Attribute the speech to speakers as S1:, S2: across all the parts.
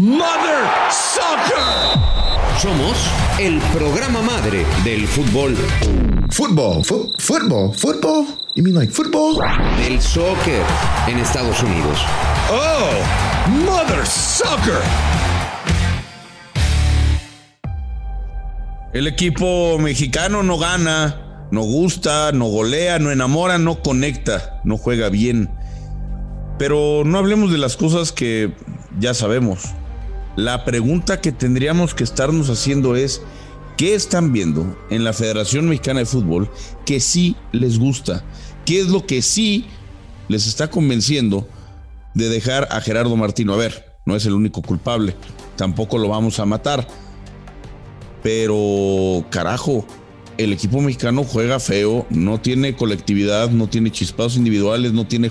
S1: Mother Soccer.
S2: Somos el programa madre del fútbol.
S3: Fútbol, fútbol, fútbol. You mean like football?
S2: Del soccer en Estados Unidos.
S1: Oh, Mother Soccer.
S4: El equipo mexicano no gana, no gusta, no golea, no enamora, no conecta, no juega bien. Pero no hablemos de las cosas que ya sabemos. La pregunta que tendríamos que estarnos haciendo es, ¿qué están viendo en la Federación Mexicana de Fútbol que sí les gusta? ¿Qué es lo que sí les está convenciendo de dejar a Gerardo Martino? A ver, no es el único culpable, tampoco lo vamos a matar pero carajo, el equipo mexicano juega feo, no tiene colectividad, no tiene chispados individuales, no tiene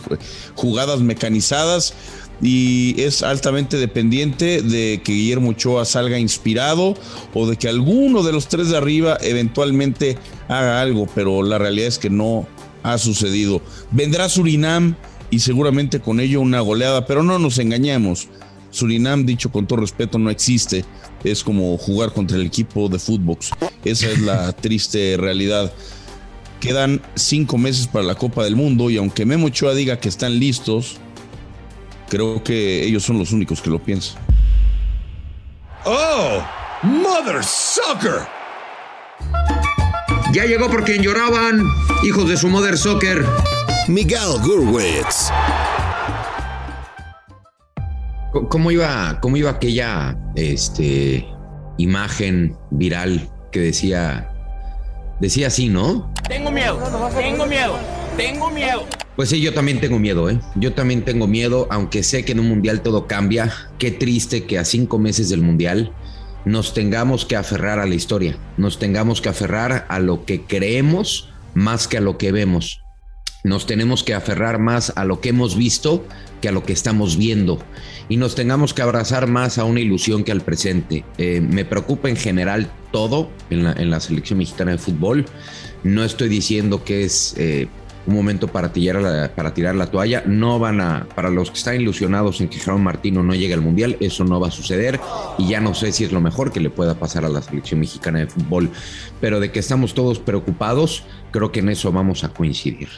S4: jugadas mecanizadas y es altamente dependiente de que Guillermo Ochoa salga inspirado o de que alguno de los tres de arriba eventualmente haga algo, pero la realidad es que no ha sucedido. Vendrá Surinam y seguramente con ello una goleada, pero no nos engañemos. Surinam, dicho con todo respeto, no existe es como jugar contra el equipo de fútbol. Esa es la triste realidad. Quedan cinco meses para la Copa del Mundo y aunque Memo Ochoa diga que están listos, creo que ellos son los únicos que lo piensan.
S1: Oh, Mother Soccer.
S2: Ya llegó por quien lloraban, hijos de su Mother Soccer.
S5: Miguel Gurwitz.
S2: ¿Cómo iba, cómo iba aquella este, imagen viral que decía, decía así, ¿no?
S6: Tengo miedo, tengo miedo, tengo miedo.
S2: Pues sí, yo también tengo miedo, ¿eh? Yo también tengo miedo, aunque sé que en un mundial todo cambia. Qué triste que a cinco meses del mundial nos tengamos que aferrar a la historia, nos tengamos que aferrar a lo que creemos más que a lo que vemos. Nos tenemos que aferrar más a lo que hemos visto que a lo que estamos viendo y nos tengamos que abrazar más a una ilusión que al presente. Eh, me preocupa en general todo en la, selección mexicana de fútbol. No estoy diciendo que es eh, un momento para tirar, la, para tirar la toalla. No van a, para los que están ilusionados en que Juan Martino no llegue al Mundial, eso no va a suceder y ya no sé si es lo mejor que le pueda pasar a la selección mexicana de fútbol. Pero de que estamos todos preocupados, creo que en eso vamos a coincidir.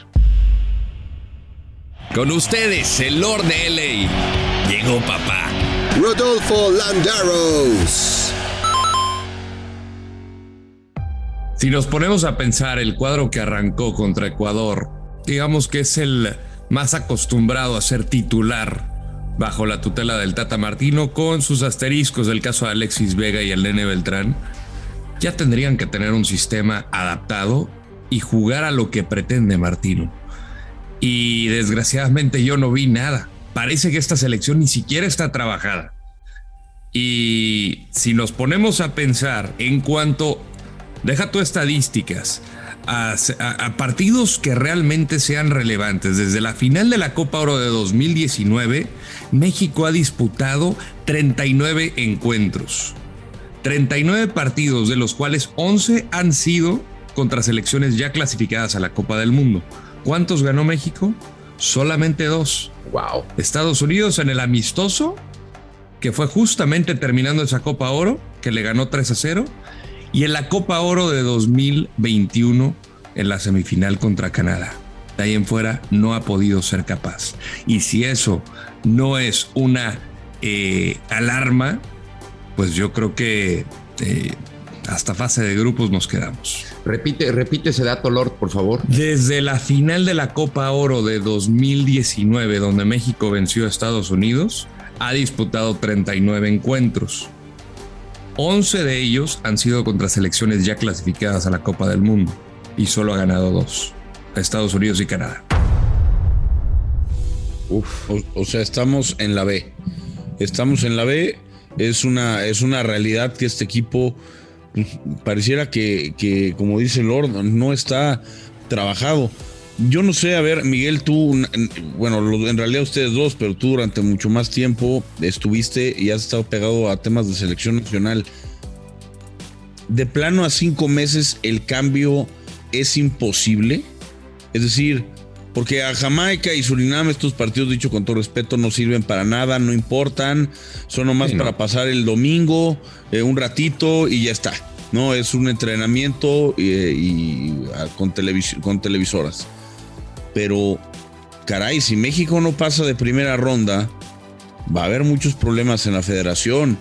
S7: Con ustedes, el Lord de LA. Llegó papá.
S5: Rodolfo Landaros.
S8: Si nos ponemos a pensar el cuadro que arrancó contra Ecuador, digamos que es el más acostumbrado a ser titular bajo la tutela del Tata Martino, con sus asteriscos del caso de Alexis Vega y el Nene Beltrán, ya tendrían que tener un sistema adaptado y jugar a lo que pretende Martino y desgraciadamente yo no vi nada. Parece que esta selección ni siquiera está trabajada. Y si nos ponemos a pensar en cuanto, deja tu estadísticas, a, a, partidos que realmente sean relevantes. Desde la final de la Copa Oro de 2019, México ha disputado 39 encuentros. 39 partidos, de los cuales 11 han sido contra selecciones ya clasificadas a la Copa del Mundo. ¿Cuántos ganó México? Solamente dos.
S2: Wow.
S8: Estados Unidos en el amistoso, que fue justamente terminando esa Copa Oro, que le ganó 3 a 0. Y en la Copa Oro de 2021, en la semifinal contra Canadá. De ahí en fuera no ha podido ser capaz. Y si eso no es una eh, alarma, pues yo creo que eh, hasta fase de grupos nos quedamos.
S2: Repite, repite ese dato, Lord, por favor.
S8: Desde la final de la Copa Oro de 2019, donde México venció a Estados Unidos, ha disputado 39 encuentros. 11 de ellos han sido contra selecciones ya clasificadas a la Copa del Mundo y solo ha ganado dos, Estados Unidos y Canadá.
S4: Uf, o, sea, estamos en la B. Estamos en la B. Es una, es una realidad que este equipo pareciera que, como dice Lord, no está trabajado. Yo no sé, a ver, Miguel, tú, bueno, en realidad ustedes dos, pero tú durante mucho más tiempo estuviste y has estado pegado a temas de selección nacional. De plano a cinco meses el cambio es imposible. Es decir, Porque a Jamaica y Surinam estos partidos, dicho con todo respeto, no sirven para nada, no importan, son nomás para pasar el domingo, eh, un ratito y ya está. No, es un entrenamiento eh, y, ah, con, con televisoras. Pero, caray, si México no pasa de primera ronda, va a haber muchos problemas en la federación.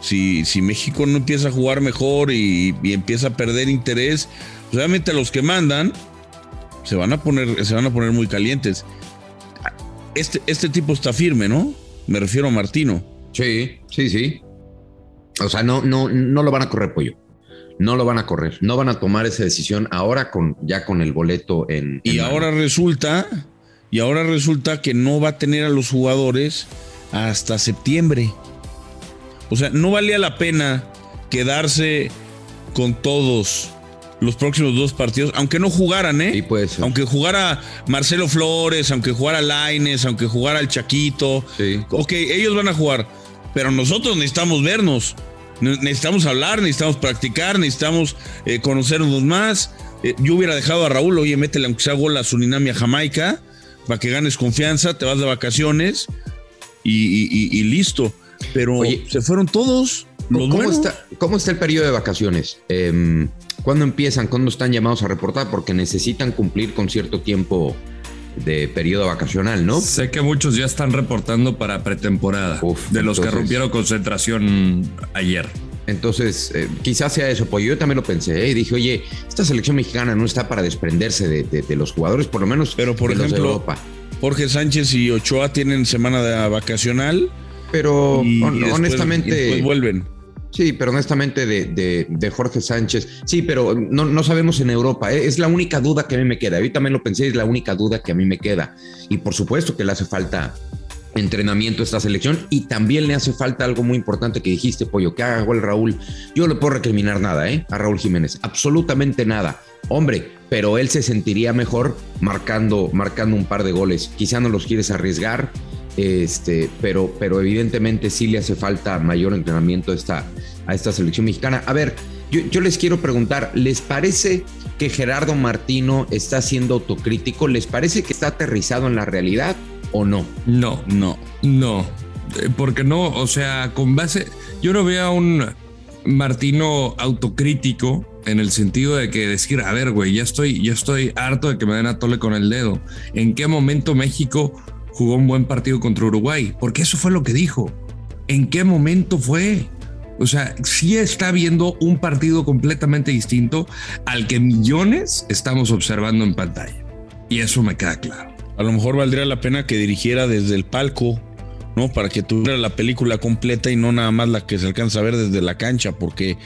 S4: Si, si México no empieza a jugar mejor y, empieza a perder interés, realmente los que mandan se van a poner, se van a poner muy calientes. Este, este tipo está firme, ¿no? Me refiero a Martino.
S2: Sí, sí, sí. O sea, no, no, no lo van a correr pollo. No lo van a correr. No van a tomar esa decisión ahora con ya con el boleto en.
S4: y ahora resulta, y ahora resulta que no va a tener a los jugadores hasta septiembre. O sea, no valía la pena quedarse con todos los próximos dos partidos, aunque no jugaran, ¿eh? Aunque jugara Marcelo Flores, aunque jugara Laines, aunque jugara el Chaquito. Sí. Ok, ellos van a jugar, pero nosotros necesitamos vernos. Necesitamos hablar, necesitamos practicar, necesitamos eh, conocernos más. Eh, yo hubiera dejado a Raúl, oye, métele aunque sea gol a Surinam a Jamaica, para que ganes confianza, te vas de vacaciones y, listo. Pero se fueron todos.
S2: ¿Cómo, está, ¿Cómo está el periodo de vacaciones? Eh, ¿Cuándo empiezan? ¿Cuándo están llamados a reportar? Porque necesitan cumplir con cierto tiempo de periodo vacacional, ¿no?
S8: Sé que muchos ya están reportando para pretemporada, de los que rompieron concentración ayer.
S2: Entonces, eh, quizás sea eso, pues yo también lo pensé, ¿eh? dije, oye, esta selección mexicana no está para desprenderse de, los jugadores, por lo menos
S4: Pero por ejemplo, Jorge Sánchez y Ochoa tienen semana de vacacional.
S2: Pero honestamente...
S4: vuelven.
S2: Sí, pero honestamente de, Jorge Sánchez, sí, pero no, no, sabemos en Europa, ¿eh? es la única duda que a mí me queda. Yo también lo pensé, es la única duda que a mí me queda. Y por supuesto que le hace falta entrenamiento a esta selección y también le hace falta algo muy importante que dijiste, Pollo, que haga el Raúl. Yo no le puedo recriminar nada, ¿eh? A Raúl Jiménez, absolutamente nada. Hombre, pero él se sentiría mejor marcando, marcando un par de goles. Quizá no los quieres arriesgar, este, pero, pero evidentemente sí le hace falta mayor entrenamiento a esta, a esta selección mexicana. A ver, yo, les quiero preguntar, ¿les parece que Gerardo Martino está siendo autocrítico? ¿Les parece que está aterrizado en la realidad o no?
S8: No, no, no. Eh, porque no, o sea, con base, yo no veo a un Martino autocrítico en el sentido de que decir, a ver, güey, ya estoy, ya estoy harto de que me den a tole con el dedo. ¿En qué momento México jugó un buen partido contra Uruguay, porque eso fue lo que dijo. ¿En qué momento fue? O sea, sí está viendo un partido completamente distinto al que millones estamos observando en pantalla. Y eso me queda claro.
S4: A lo mejor valdría la pena que dirigiera desde el palco, ¿no? Para que tuviera la película completa y no nada más la que se alcanza a ver desde la cancha, porque,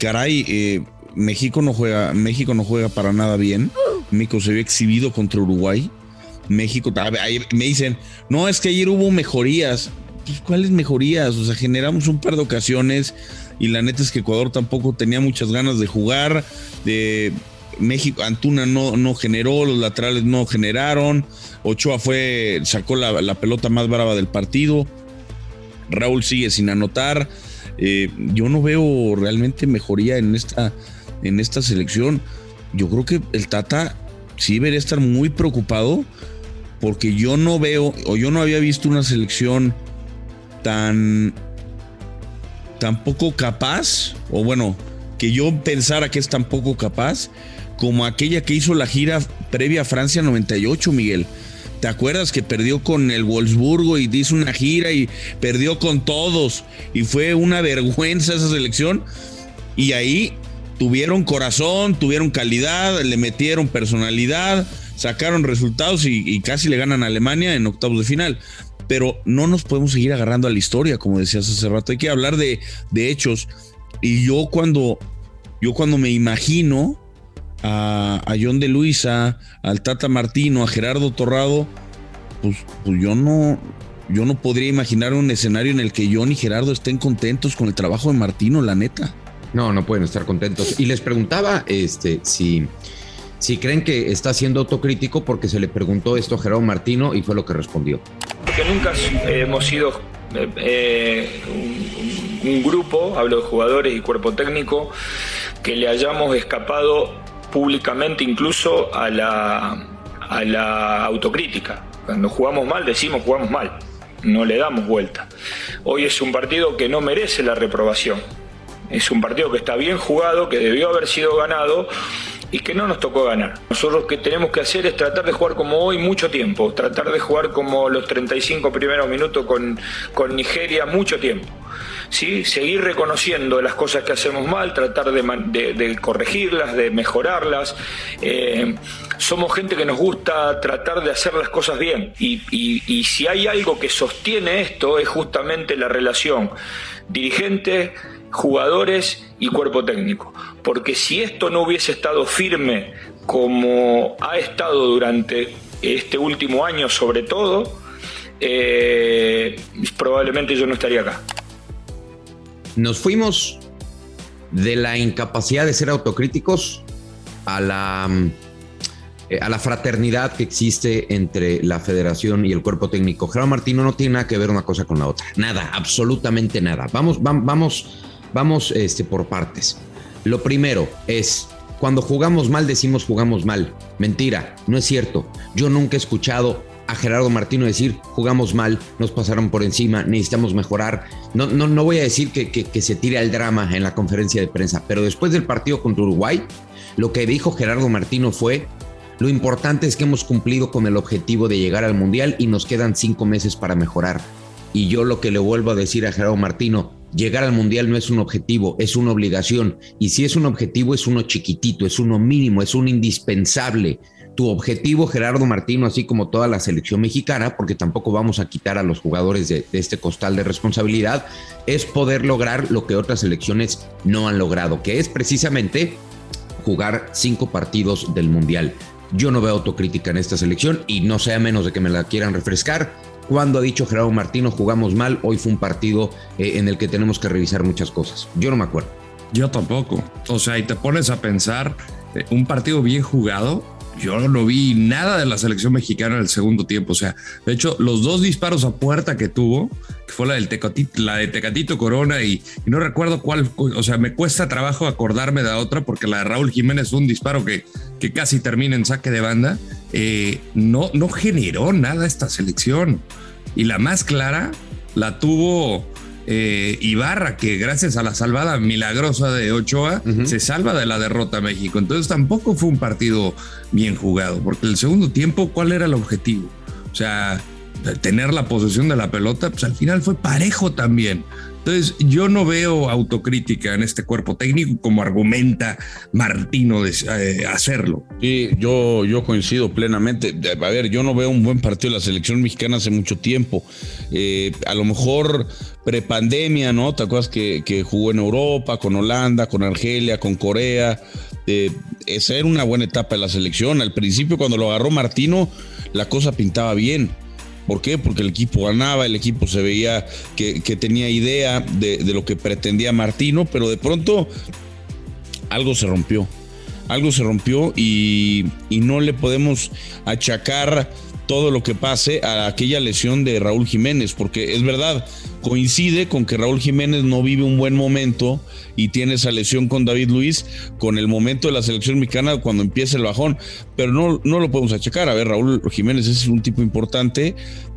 S4: caray, eh, México no juega, México no juega para nada bien. México se vio exhibido contra Uruguay México, me dicen, no, es que ayer hubo mejorías. Pues, ¿cuáles mejorías? O sea, generamos un par de ocasiones y la neta es que Ecuador tampoco tenía muchas ganas de jugar. De México, Antuna no, no generó, los laterales no generaron. Ochoa fue, sacó la, pelota más brava del partido. Raúl sigue sin anotar. Eh, yo no veo realmente mejoría en esta, en esta selección. Yo creo que el Tata sí debería estar muy preocupado porque yo no veo o yo no había visto una selección tan tan poco capaz o bueno que yo pensara que es tan poco capaz como aquella que hizo la gira previa a Francia 98 Miguel ¿Te acuerdas que perdió con el Wolfsburgo y hizo una gira y perdió con todos? Y fue una vergüenza esa selección. Y ahí tuvieron corazón, tuvieron calidad, le metieron personalidad, sacaron resultados y, casi le ganan a Alemania en octavos de final. Pero no nos podemos seguir agarrando a la historia, como decías hace rato. Hay que hablar de, hechos. Y yo cuando, yo cuando me imagino a, John de Luisa, al Tata Martino, a Gerardo Torrado, pues, pues yo no, yo no podría imaginar un escenario en el que John y Gerardo estén contentos con el trabajo de Martino, la neta.
S2: No, no pueden estar contentos. Y les preguntaba este, si si creen que está siendo autocrítico porque se le preguntó esto a Gerardo Martino y fue lo que respondió.
S9: Porque nunca hemos sido eh, eh, un, grupo, hablo de jugadores y cuerpo técnico, que le hayamos escapado públicamente incluso a la, a la autocrítica. Cuando jugamos mal decimos jugamos mal, no le damos vuelta. Hoy es un partido que no merece la reprobación. Es un partido que está bien jugado, que debió haber sido ganado y que no nos tocó ganar. Nosotros lo que tenemos que hacer es tratar de jugar como hoy mucho tiempo, tratar de jugar como los 35 primeros minutos con, con Nigeria mucho tiempo. ¿Sí? Seguir reconociendo las cosas que hacemos mal, tratar de, corregirlas, de mejorarlas. Eh, somos gente que nos gusta tratar de hacer las cosas bien y, y si hay algo que sostiene esto es justamente la relación dirigente, jugadores y cuerpo técnico. Porque si esto no hubiese estado firme como ha estado durante este último año sobre todo, eh, probablemente yo no estaría acá.
S2: Nos fuimos de la incapacidad de ser autocríticos a la, eh, a la fraternidad que existe entre la federación y el cuerpo técnico. Gerardo Martino no tiene nada que ver una cosa con la otra. Nada, absolutamente nada. Vamos, vamos Vamos este, por partes. Lo primero es, cuando jugamos mal decimos jugamos mal. Mentira, no es cierto. Yo nunca he escuchado a Gerardo Martino decir jugamos mal, nos pasaron por encima, necesitamos mejorar. No, no, no voy a decir que, que, se tire al drama en la conferencia de prensa, pero después del partido contra Uruguay, lo que dijo Gerardo Martino fue, lo importante es que hemos cumplido con el objetivo de llegar al Mundial y nos quedan cinco meses para mejorar. Y yo lo que le vuelvo a decir a Gerardo Martino, llegar al Mundial no es un objetivo, es una obligación. Y si es un objetivo, es uno chiquitito, es uno mínimo, es un indispensable. Tu objetivo, Gerardo Martino, así como toda la selección mexicana, porque tampoco vamos a quitar a los jugadores de, este costal de responsabilidad, es poder lograr lo que otras selecciones no han logrado, que es precisamente jugar cinco partidos del Mundial. Yo no veo autocrítica en esta selección y no sea menos de que me la quieran refrescar cuando ha dicho Gerardo Martino jugamos mal, hoy fue un partido eh, en el que tenemos que revisar muchas cosas. Yo no me acuerdo.
S8: Yo tampoco. O sea, y te pones a pensar, eh, un partido bien jugado, yo no vi nada de la selección mexicana en el segundo tiempo. O sea, de hecho, los dos disparos a puerta que tuvo, que fue la, del Tecatito, la de Tecatito Corona y, no recuerdo cuál, o sea, me cuesta trabajo acordarme de otra porque la de Raúl Jiménez fue un disparo que, que casi termina en saque de banda. Eh, no, no generó nada esta selección. Y la más clara la tuvo eh, Ibarra, que gracias a la salvada milagrosa de Ochoa se salva de la derrota a México. Entonces tampoco fue un partido bien jugado, porque el segundo tiempo, ¿cuál era el objetivo? O sea, tener la posesión de la pelota, pues al final fue parejo también. Entonces, yo no veo autocrítica en este cuerpo técnico como argumenta Martino de eh, hacerlo.
S4: Sí, yo, yo coincido plenamente. A ver, yo no veo un buen partido de la selección mexicana hace mucho tiempo. Eh, a lo mejor prepandemia, ¿no? ¿Te acuerdas que, que, jugó en Europa, con Holanda, con Argelia, con Corea? Eh, esa era una buena etapa de la selección. Al principio, cuando lo agarró Martino, la cosa pintaba bien ¿Por qué? Porque el equipo ganaba, el equipo se veía que, tenía idea de, lo que pretendía Martino, pero de pronto algo se rompió. Algo se rompió y, y no le podemos achacar todo lo que pase a aquella lesión de Raúl Jiménez, porque es verdad, coincide con que Raúl Jiménez no vive un buen momento y tiene esa lesión con David Luis, con el momento de la selección mexicana cuando empieza el bajón, pero no, no lo podemos achacar. A ver, Raúl Jiménez es un tipo importante,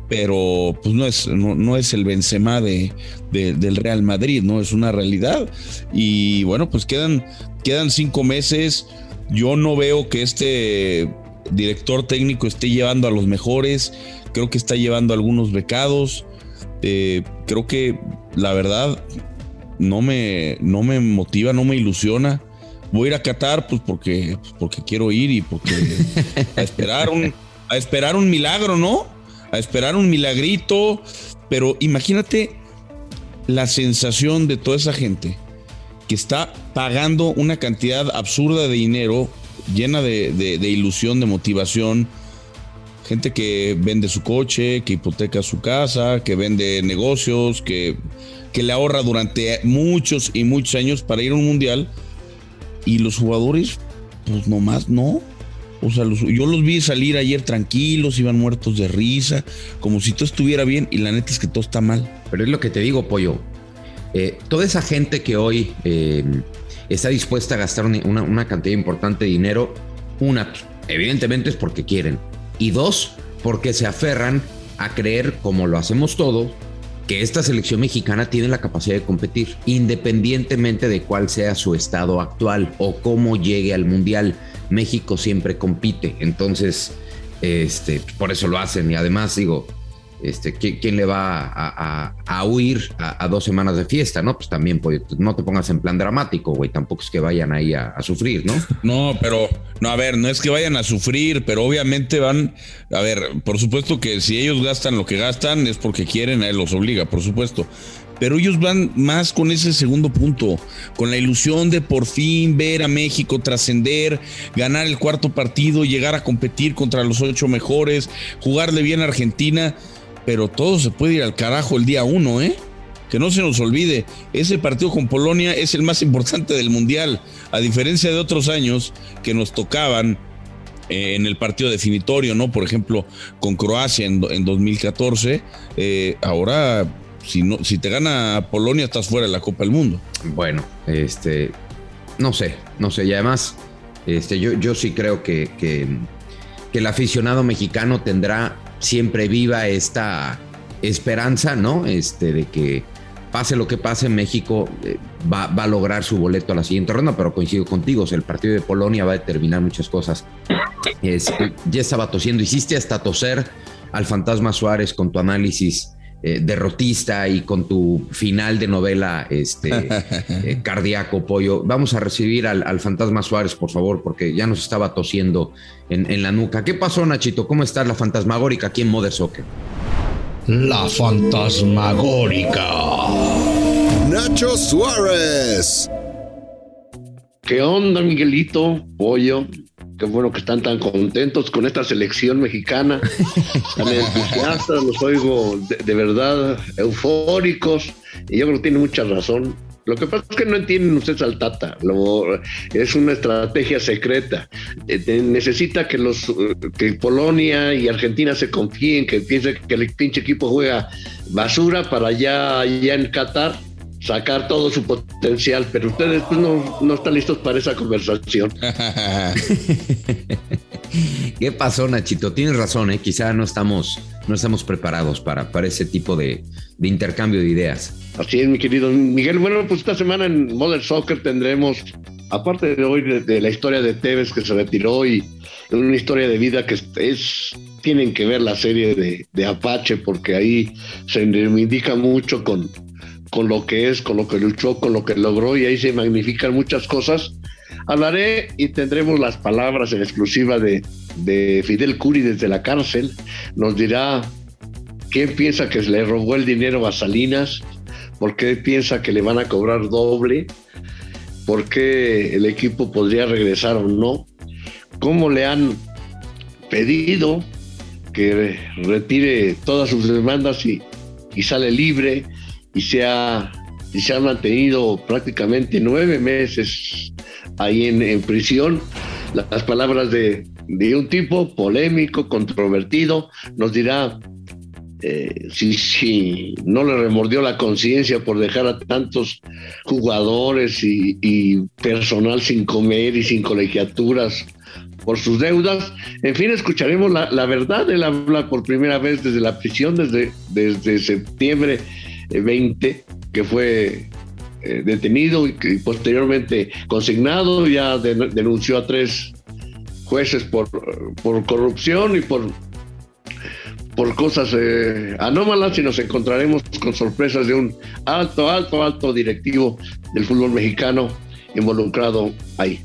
S4: pero pues no es, no, es el Benzema de, del Real Madrid, ¿no? Es una realidad. Y bueno, pues quedan, quedan cinco meses. Yo no veo que este director técnico esté llevando a los mejores, creo que está llevando a algunos becados. Eh, creo que la verdad no me, no me motiva, no me ilusiona. Voy a ir a Qatar pues porque, pues, porque quiero ir y porque a esperar un, a esperar un milagro, ¿no? A esperar un milagrito. Pero imagínate la sensación de toda esa gente que está pagando una cantidad absurda de dinero llena de, ilusión, de motivación. Gente que vende su coche, que hipoteca su casa, que vende negocios, que, que le ahorra durante muchos y muchos años para ir a un mundial. Y los jugadores, pues nomás no. O sea, yo los vi salir ayer tranquilos, iban muertos de risa, como si todo estuviera bien, y la neta es que todo está mal.
S2: Pero es lo que te digo, Pollo. Eh, toda esa gente que hoy eh, está dispuesta a gastar una, cantidad importante de dinero. Una, evidentemente es porque quieren. Y dos, porque se aferran a creer, como lo hacemos todo, que esta selección mexicana tiene la capacidad de competir, independientemente de cuál sea su estado actual o cómo llegue al Mundial. México siempre compite, entonces, este, por eso lo hacen. Y además, digo, este, ¿quién, le va a, huir a, dos semanas de fiesta? No, pues también pues, no te pongas en plan dramático, güey. Tampoco es que vayan ahí a, sufrir, ¿no?
S4: No, pero, no, a ver, no es que vayan a sufrir, pero obviamente van, a ver, por supuesto que si ellos gastan lo que gastan es porque quieren, a él los obliga, por supuesto. Pero ellos van más con ese segundo punto, con la ilusión de por fin ver a México trascender, ganar el cuarto partido, llegar a competir contra los ocho mejores, jugarle bien a Argentina pero todo se puede ir al carajo el día uno, ¿eh? Que no se nos olvide, ese partido con Polonia es el más importante del Mundial, a diferencia de otros años que nos tocaban eh, en el partido definitorio, ¿no? Por ejemplo, con Croacia en, 2014, eh, ahora si, no, si te gana Polonia estás fuera de la Copa del Mundo.
S2: Bueno, este, no sé, no sé, y además, este, yo, yo sí creo que, que el aficionado mexicano tendrá siempre viva esta esperanza, ¿no? Este, de que pase lo que pase, México eh, va, a lograr su boleto a la siguiente ronda, pero coincido contigo, el partido de Polonia va a determinar muchas cosas. ya estaba tosiendo, hiciste hasta toser al fantasma Suárez con tu análisis eh, derrotista y con tu final de novela este, eh, cardíaco, pollo. Vamos a recibir al, fantasma Suárez, por favor, porque ya nos estaba tosiendo en, la nuca. ¿Qué pasó, Nachito? ¿Cómo está la fantasmagórica aquí en Mother Soccer?
S1: La fantasmagórica.
S5: Nacho Suárez.
S10: ¿Qué onda, Miguelito? Pollo. Qué bueno que están tan contentos con esta selección mexicana, tan entusiastas, los oigo de, verdad eufóricos, y yo creo que tiene mucha razón. Lo que pasa es que no entienden ustedes al Tata, es una estrategia secreta. Eh, necesita que los que Polonia y Argentina se confíen, que piensen que el pinche equipo juega basura para allá, allá en Qatar sacar todo su potencial, pero ustedes pues, no, no están listos para esa conversación.
S2: ¿Qué pasó, Nachito? Tienes razón, ¿eh? quizá no estamos, no estamos preparados para, para ese tipo de, intercambio de ideas.
S10: Así es, mi querido Miguel. Bueno, pues esta semana en Modern Soccer tendremos, aparte de hoy, de, la historia de Tevez que se retiró y una historia de vida que es, tienen que ver la serie de, de Apache porque ahí se reivindica mucho con, con lo que es, con lo que luchó, con lo que logró y ahí se magnifican muchas cosas. Hablaré y tendremos las palabras en exclusiva de, Fidel Curi desde la cárcel. Nos dirá quién piensa que le robó el dinero a Salinas, por qué piensa que le van a cobrar doble, por qué el equipo podría regresar o no, cómo le han pedido que retire todas sus demandas y, y sale libre y se ha, se ha mantenido prácticamente nueve meses ahí en, prisión. Las palabras de, un tipo polémico, controvertido, nos dirá eh, si, si, no le remordió la conciencia por dejar a tantos jugadores y, personal sin comer y sin colegiaturas por sus deudas. En fin, escucharemos la, la, verdad. Él habla por primera vez desde la prisión, desde, desde septiembre 20, que fue eh, detenido y, posteriormente consignado, ya denunció a tres jueces por, por corrupción y por, por cosas eh, anómalas y nos encontraremos con sorpresas de un alto, alto, alto directivo del fútbol mexicano involucrado ahí.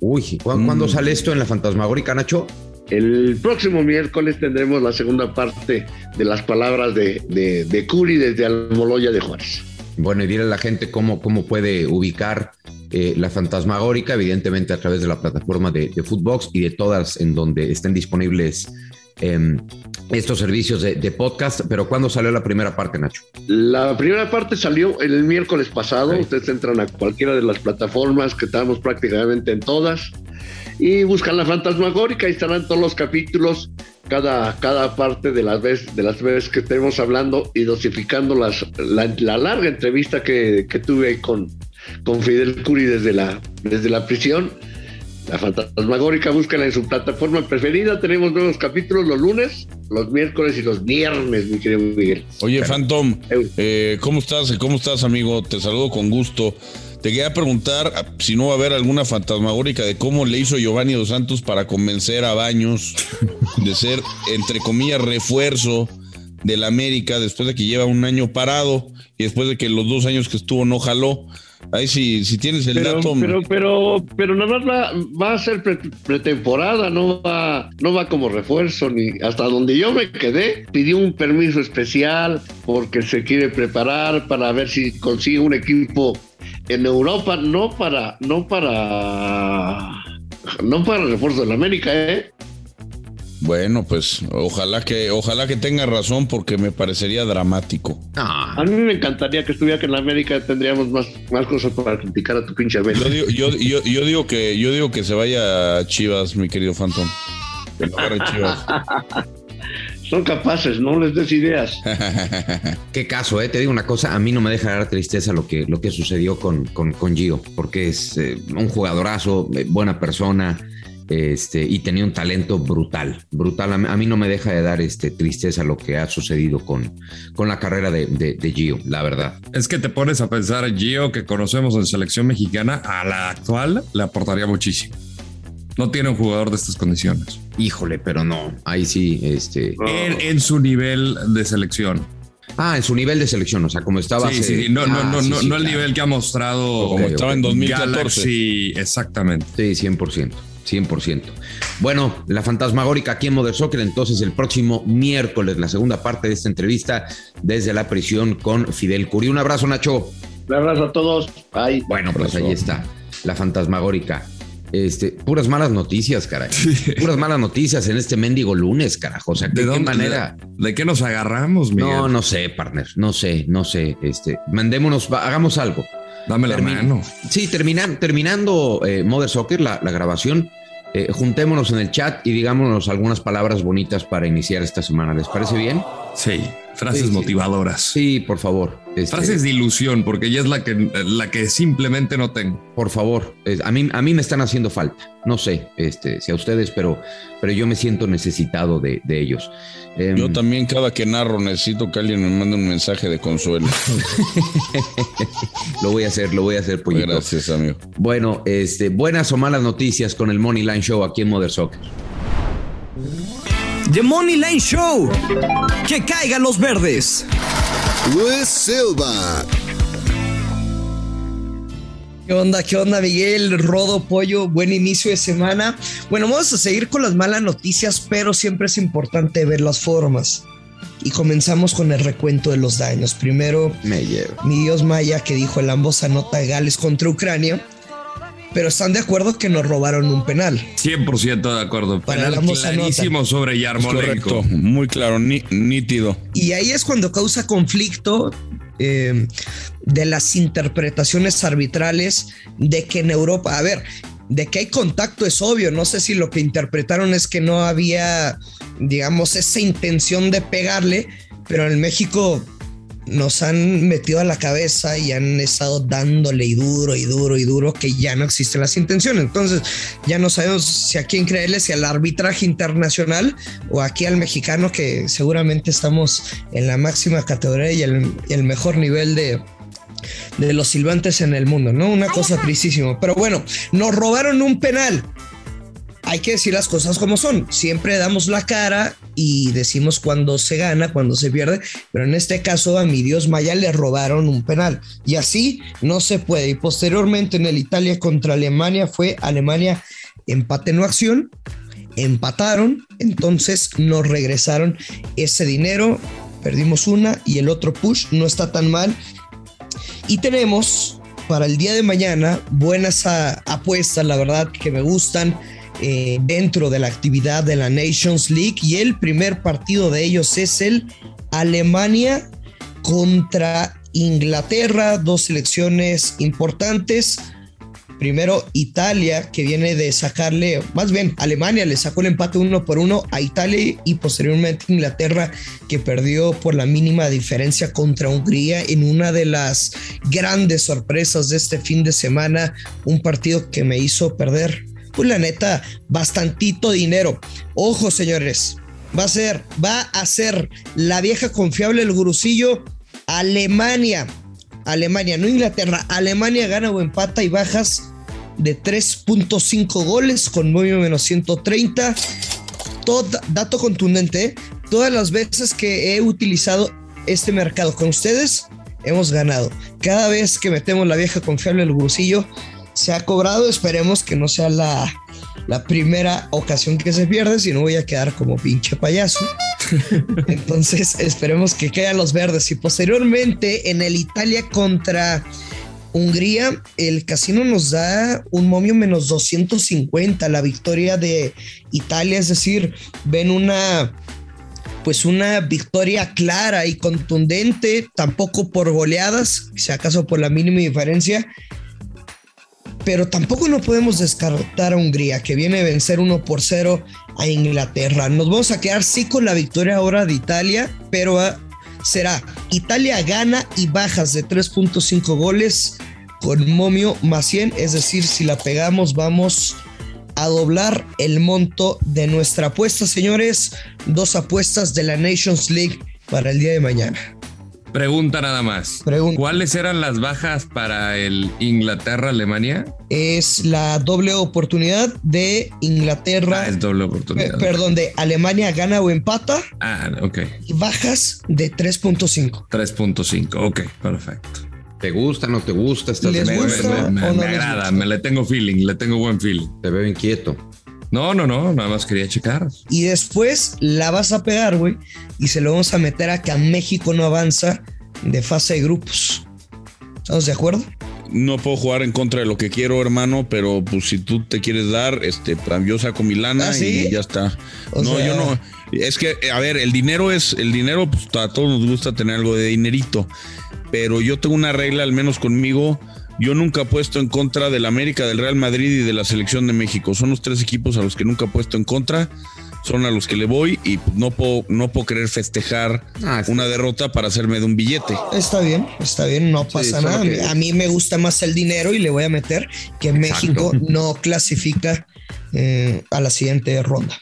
S2: Uy, ¿cuándo mm. sale esto en la fantasmagórica, Nacho?
S10: El próximo miércoles tendremos la segunda parte de las palabras de, de, Curi desde Almoloya de Juárez.
S2: Bueno, y dile a la gente cómo, cómo puede ubicar eh, la fantasmagórica, evidentemente a través de la plataforma de, de Footbox y de todas en donde estén disponibles em, estos servicios de, de, podcast. Pero ¿cuándo salió la primera parte, Nacho?
S10: La primera parte salió el miércoles pasado. Ustedes entran a cualquiera de las plataformas que estamos prácticamente en todas y buscan la fantasmagórica y estarán todos los capítulos, cada, cada parte de las, veces, de las veces que estemos hablando y dosificando las, la, larga entrevista que, tuve con, con Fidel Curi desde la, desde la prisión. La Fantasmagórica, búsquela en su plataforma preferida. Tenemos nuevos capítulos los lunes, los miércoles y los viernes, mi querido Miguel.
S4: Oye, Phantom, eh, ¿cómo estás? ¿Cómo estás, amigo? Te saludo con gusto. Te quería preguntar ah, si no va a haber alguna fantasmagórica de cómo le hizo Giovanni Dos Santos para convencer a Baños de ser, entre comillas, refuerzo del América después de que lleva un año parado y después de que los dos años que estuvo no jaló. Ahí si, si tienes el
S10: pero,
S4: dato.
S10: Pero, pero, pero nada más va, va a ser pretemporada, no va, no va como refuerzo, ni hasta donde yo me quedé, pidió un permiso especial porque se quiere preparar para ver si consigue un equipo en Europa, no para, no para, no para el refuerzo de la América, ¿eh?
S4: Bueno, pues ojalá que, ojalá que tenga razón porque me parecería dramático.
S10: A mí me encantaría que estuviera que en la América tendríamos más, más cosas para criticar a tu pinche América.
S4: Yo digo, yo, yo, yo digo que, yo digo que se vaya a Chivas, mi querido Phantom. Que no agarre Chivas.
S10: Son capaces, no les des ideas.
S2: Qué caso, ¿eh? Te digo una cosa, a mí no me deja dar tristeza lo que, lo que sucedió con, con, con Gio, porque es eh, un jugadorazo, eh, buena persona, este, y tenía un talento brutal, brutal. A mí, no me deja de dar este, tristeza lo que ha sucedido con, con la carrera de, de, Gio, la verdad.
S8: Es que te pones a pensar, Gio, que conocemos en selección mexicana, a la actual le aportaría muchísimo. No tiene un jugador de estas condiciones.
S2: Híjole, pero no. Ahí sí, este.
S8: En, su nivel de selección.
S2: Ah, en su nivel de selección, o sea, como estaba.
S8: Sí, sí, no, no, no, no, no el nivel que ha mostrado.
S4: Como estaba en 2014.
S8: Sí, exactamente.
S2: Sí, 100%. 100%. Bueno, la fantasmagórica aquí en Mother Soccer, entonces el próximo miércoles, la segunda parte de esta entrevista desde la prisión con Fidel Curi. Un abrazo, Nacho.
S10: Un abrazo a todos. Bye.
S2: Bueno, pues ahí está, la fantasmagórica. Este, puras malas noticias, caray. Puras malas noticias en este mendigo lunes, carajo. O sea, ¿de, qué manera?
S8: De, qué nos agarramos, Miguel?
S2: No, no sé, partner. No sé, no sé. Este, mandémonos, hagamos algo.
S8: Dame la mano.
S2: Sí, terminando eh, Mother Soccer, la, grabación, eh, juntémonos en el chat y digámonos algunas palabras bonitas para iniciar esta semana. ¿Les parece bien?
S8: Sí. Frases motivadoras.
S2: Sí, por favor.
S8: Este, Frases de ilusión, porque ella es la que, la que simplemente no tengo.
S2: Por favor, a mí, a mí me están haciendo falta. No sé este, si a ustedes, pero, pero yo me siento necesitado de, ellos.
S4: Em, yo también cada que narro necesito que alguien me mande un mensaje de consuelo.
S2: lo voy a hacer, lo voy a hacer, pollito.
S4: Gracias, amigo.
S2: Bueno, este, buenas o malas noticias con el Money Line Show aquí en Mother Soccer.
S11: The Money Line Show. Que caigan los verdes.
S5: Luis Silva.
S11: ¿Qué onda? ¿Qué onda, Miguel? Rodo, Pollo, buen inicio de semana. Bueno, vamos a seguir con las malas noticias, pero siempre es importante ver las formas. Y comenzamos con el recuento de los daños. Primero,
S2: Me lleva.
S11: mi Dios Maya que dijo el ambos anota Gales contra Ucrania pero están de acuerdo que nos robaron un penal.
S8: 100% de acuerdo.
S11: Para
S8: penal clarísimo sobre Yarmolenko.
S4: Correcto, muy claro, nítido.
S11: Y ahí es cuando causa conflicto eh, de las interpretaciones arbitrales de que en Europa, a ver, de que hay contacto es obvio, no sé si lo que interpretaron es que no había, digamos, esa intención de pegarle, pero en México nos han metido a la cabeza y han estado dándole y duro y duro y duro que ya no existen las intenciones. Entonces ya no sabemos si a quién creerle, si al arbitraje internacional o aquí al mexicano que seguramente estamos en la máxima categoría y el, el mejor nivel de, de los silbantes en el mundo, ¿no? Una cosa tristísima. Pero bueno, nos robaron un penal hay que decir las cosas como son. Siempre damos la cara y decimos cuando se gana, cuando se pierde, pero en este caso a mi Dios Maya le robaron un penal y así no se puede. Y posteriormente en el Italia contra Alemania fue Alemania empate no acción, empataron, entonces nos regresaron ese dinero, perdimos una y el otro push no está tan mal. Y tenemos para el día de mañana buenas apuestas, la verdad que me gustan eh, dentro de la actividad de la Nations League y el primer partido de ellos es el Alemania contra Inglaterra, dos selecciones importantes. Primero Italia, que viene de sacarle, más bien Alemania le sacó el empate uno por uno a Italia y posteriormente Inglaterra, que perdió por la mínima diferencia contra Hungría en una de las grandes sorpresas de este fin de semana, un partido que me hizo perder pues la neta, bastantito dinero. Ojo, señores, va a ser, va a ser la vieja confiable el gurusillo Alemania. Alemania, no Inglaterra. Alemania gana o empata y bajas de 3.5 goles con movimiento menos 130. Todo, dato contundente, ¿eh? todas las veces que he utilizado este mercado con ustedes, hemos ganado. Cada vez que metemos la vieja confiable el gurusillo, se ha cobrado. Esperemos que no sea la, la primera ocasión que se pierde, si no voy a quedar como pinche payaso. Entonces esperemos que caigan los verdes. Y posteriormente en el Italia contra Hungría, el casino nos da un momio menos 250, la victoria de Italia, es decir, ven una pues una victoria clara y contundente, tampoco por goleadas, si acaso por la mínima diferencia, pero tampoco no podemos descartar a Hungría, que viene a vencer 1 por 0 a Inglaterra. Nos vamos a quedar sí con la victoria ahora de Italia, pero ah, será Italia gana y bajas de 3.5 goles con momio más 100, es decir, si la pegamos vamos a doblar el monto de nuestra apuesta, señores. Dos apuestas de la Nations League para el día de mañana.
S8: Pregunta nada más. ¿Cuáles eran las bajas para el Inglaterra-Alemania?
S11: Es la doble oportunidad de Inglaterra.
S8: Ah, es doble oportunidad.
S11: perdón, de Alemania gana o empata.
S8: Ah, ok.
S11: Y bajas de 3.5.
S8: 3.5, ok, perfecto.
S2: ¿Te gusta, no te gusta? ¿Estás
S11: ¿Les gusta?
S8: Me,
S11: o no les
S8: agrada,
S11: gusta?
S8: me le tengo feeling, le tengo buen feeling.
S2: Te veo inquieto.
S8: No, no, no, nada más quería checar.
S11: Y después la vas a pegar, güey. Y se lo vamos a meter a que a México no avanza de fase de grupos. ¿Estamos de acuerdo?
S4: No puedo jugar en contra de lo que quiero, hermano, pero pues si tú te quieres dar, este, pues, yo saco mi lana
S11: ¿Ah, sí?
S4: y ya está.
S11: O
S4: no,
S11: sea-
S4: yo no. Es que, a ver, el dinero es, el dinero, pues a todos nos gusta tener algo de dinerito, pero yo tengo una regla, al menos conmigo, yo nunca he puesto en contra del América, del Real Madrid y de la selección de México. Son los tres equipos a los que nunca he puesto en contra. Son a los que le voy y pues, no puedo, no puedo querer festejar
S2: Ah, sí.
S4: una derrota para hacerme de un billete.
S11: Está bien, está bien, no pasa nada.
S2: que-
S11: A mí me gusta más el dinero y le voy a meter que México no clasifica eh, a la siguiente ronda.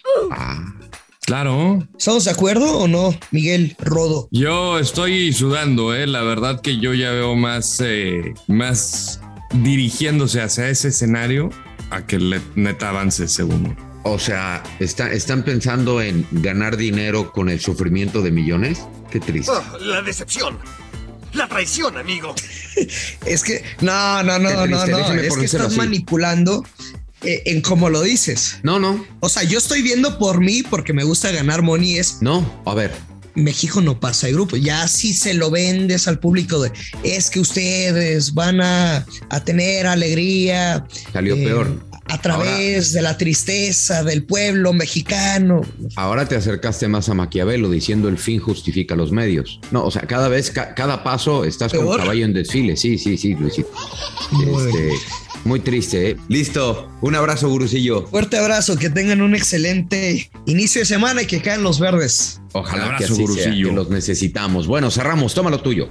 S8: Claro.
S11: ¿Estamos de acuerdo o no, Miguel Rodo?
S8: Yo estoy sudando, eh. La verdad que yo ya veo más, eh, más dirigiéndose hacia ese escenario a que le, neta avance segundo.
S2: O sea, está- ¿están pensando en ganar dinero con el sufrimiento de millones? Qué triste.
S6: Oh, la decepción. La traición, amigo.
S11: Es que, no, no, no, no, no. Es que estás
S2: así.
S11: manipulando en cómo lo dices.
S2: No, no,
S11: O sea, yo estoy viendo por mí porque me gusta ganar money. Es
S2: no. A ver,
S11: México no pasa de grupo. Ya si se lo vendes al público de es que ustedes van a, a tener alegría.
S2: salió
S11: eh,
S2: peor.
S11: A través de la tristeza del pueblo mexicano.
S2: Ahora te acercaste más a Maquiavelo diciendo el fin justifica los medios. No, o sea, cada vez, ca- cada paso estás con
S11: Peor.
S2: caballo en desfile. Sí, sí, sí, Luisito.
S11: Muy
S2: Este, muy triste, ¿eh? Listo. Un abrazo, gurusillo.
S11: Fuerte abrazo, que tengan un excelente inicio de semana y que caen los verdes.
S2: Ojalá
S8: Abrazo,
S2: que así sea,
S8: gurusillo.
S2: que los necesitamos. Bueno, cerramos. Toma lo tuyo.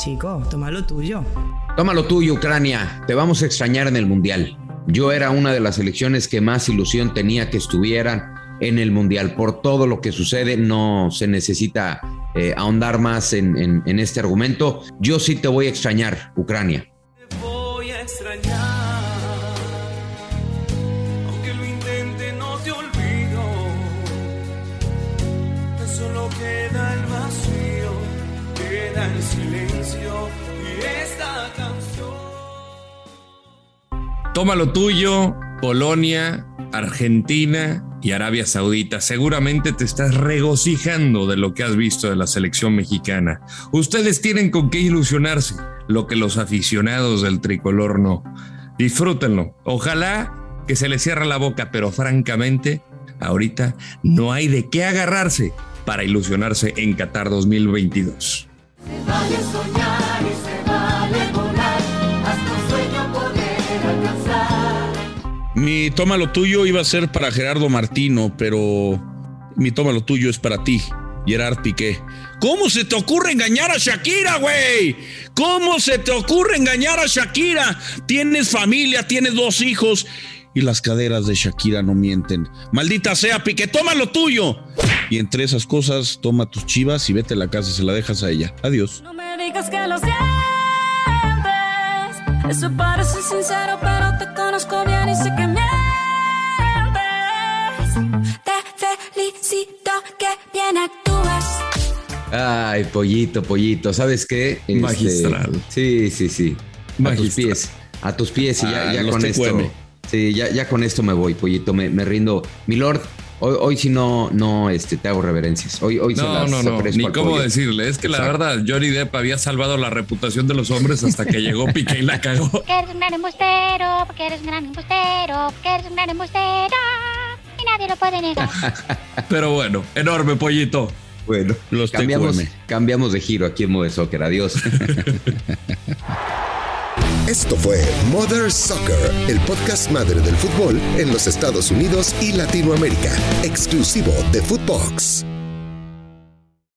S12: Chico, toma lo tuyo.
S2: Toma lo tuyo, Ucrania. Te vamos a extrañar en el Mundial. Yo era una de las selecciones que más ilusión tenía que estuvieran en el Mundial. Por todo lo que sucede, no se necesita eh, ahondar más en, en- en este argumento. Yo sí te voy a extrañar, Ucrania.
S6: Voy a extrañar.
S8: Toma lo tuyo, Polonia, Argentina y Arabia Saudita. Seguramente te estás regocijando de lo que has visto de la selección mexicana. Ustedes tienen con qué ilusionarse, lo que los aficionados del tricolor no. Disfrútenlo. Ojalá que se les cierre la boca, pero francamente, ahorita no hay de qué agarrarse para ilusionarse en Qatar 2022.
S4: Mi toma lo tuyo iba a ser para Gerardo Martino, pero mi toma lo tuyo es para ti, Gerard Piqué. ¿Cómo se te ocurre engañar a Shakira, güey? ¿Cómo se te ocurre engañar a Shakira? Tienes familia, tienes dos hijos y las caderas de Shakira no mienten. Maldita sea, Pique, toma lo tuyo. Y entre esas cosas, toma tus chivas y vete a la casa, se la dejas a ella. Adiós.
S13: No me digas que lo sientes. Eso parece sincero, pero te conozco bien y sé que
S2: Ay, pollito, pollito, ¿sabes qué? Este,
S8: Magistral.
S2: sí, sí, sí. A tus
S8: Magistral.
S2: pies. A tus pies y ya,
S4: Ah,
S2: ya con esto. Sí, ya, ya con esto me voy, pollito. Me, me rindo. Mi lord, hoy, hoy sí no, no este, te hago reverencias. Hoy, hoy se
S8: No,
S2: las
S8: no, no, ni cómo
S2: pollo.
S8: decirle. Es que la
S2: Exacto.
S8: verdad, Johnny Depp había salvado la reputación de los hombres hasta que llegó Piqué y la cagó.
S14: Porque eres un gran embustero, porque eres un gran embustero, porque eres un gran embustero. Y nadie lo puede negar.
S8: Pero bueno, enorme pollito.
S2: Bueno,
S4: Los
S2: cambiamos,
S4: TQM.
S2: cambiamos de giro aquí en Modo de Soccer. Adiós.
S5: Esto fue Mother Soccer, el podcast madre del fútbol en los Estados Unidos y Latinoamérica, exclusivo de Footbox.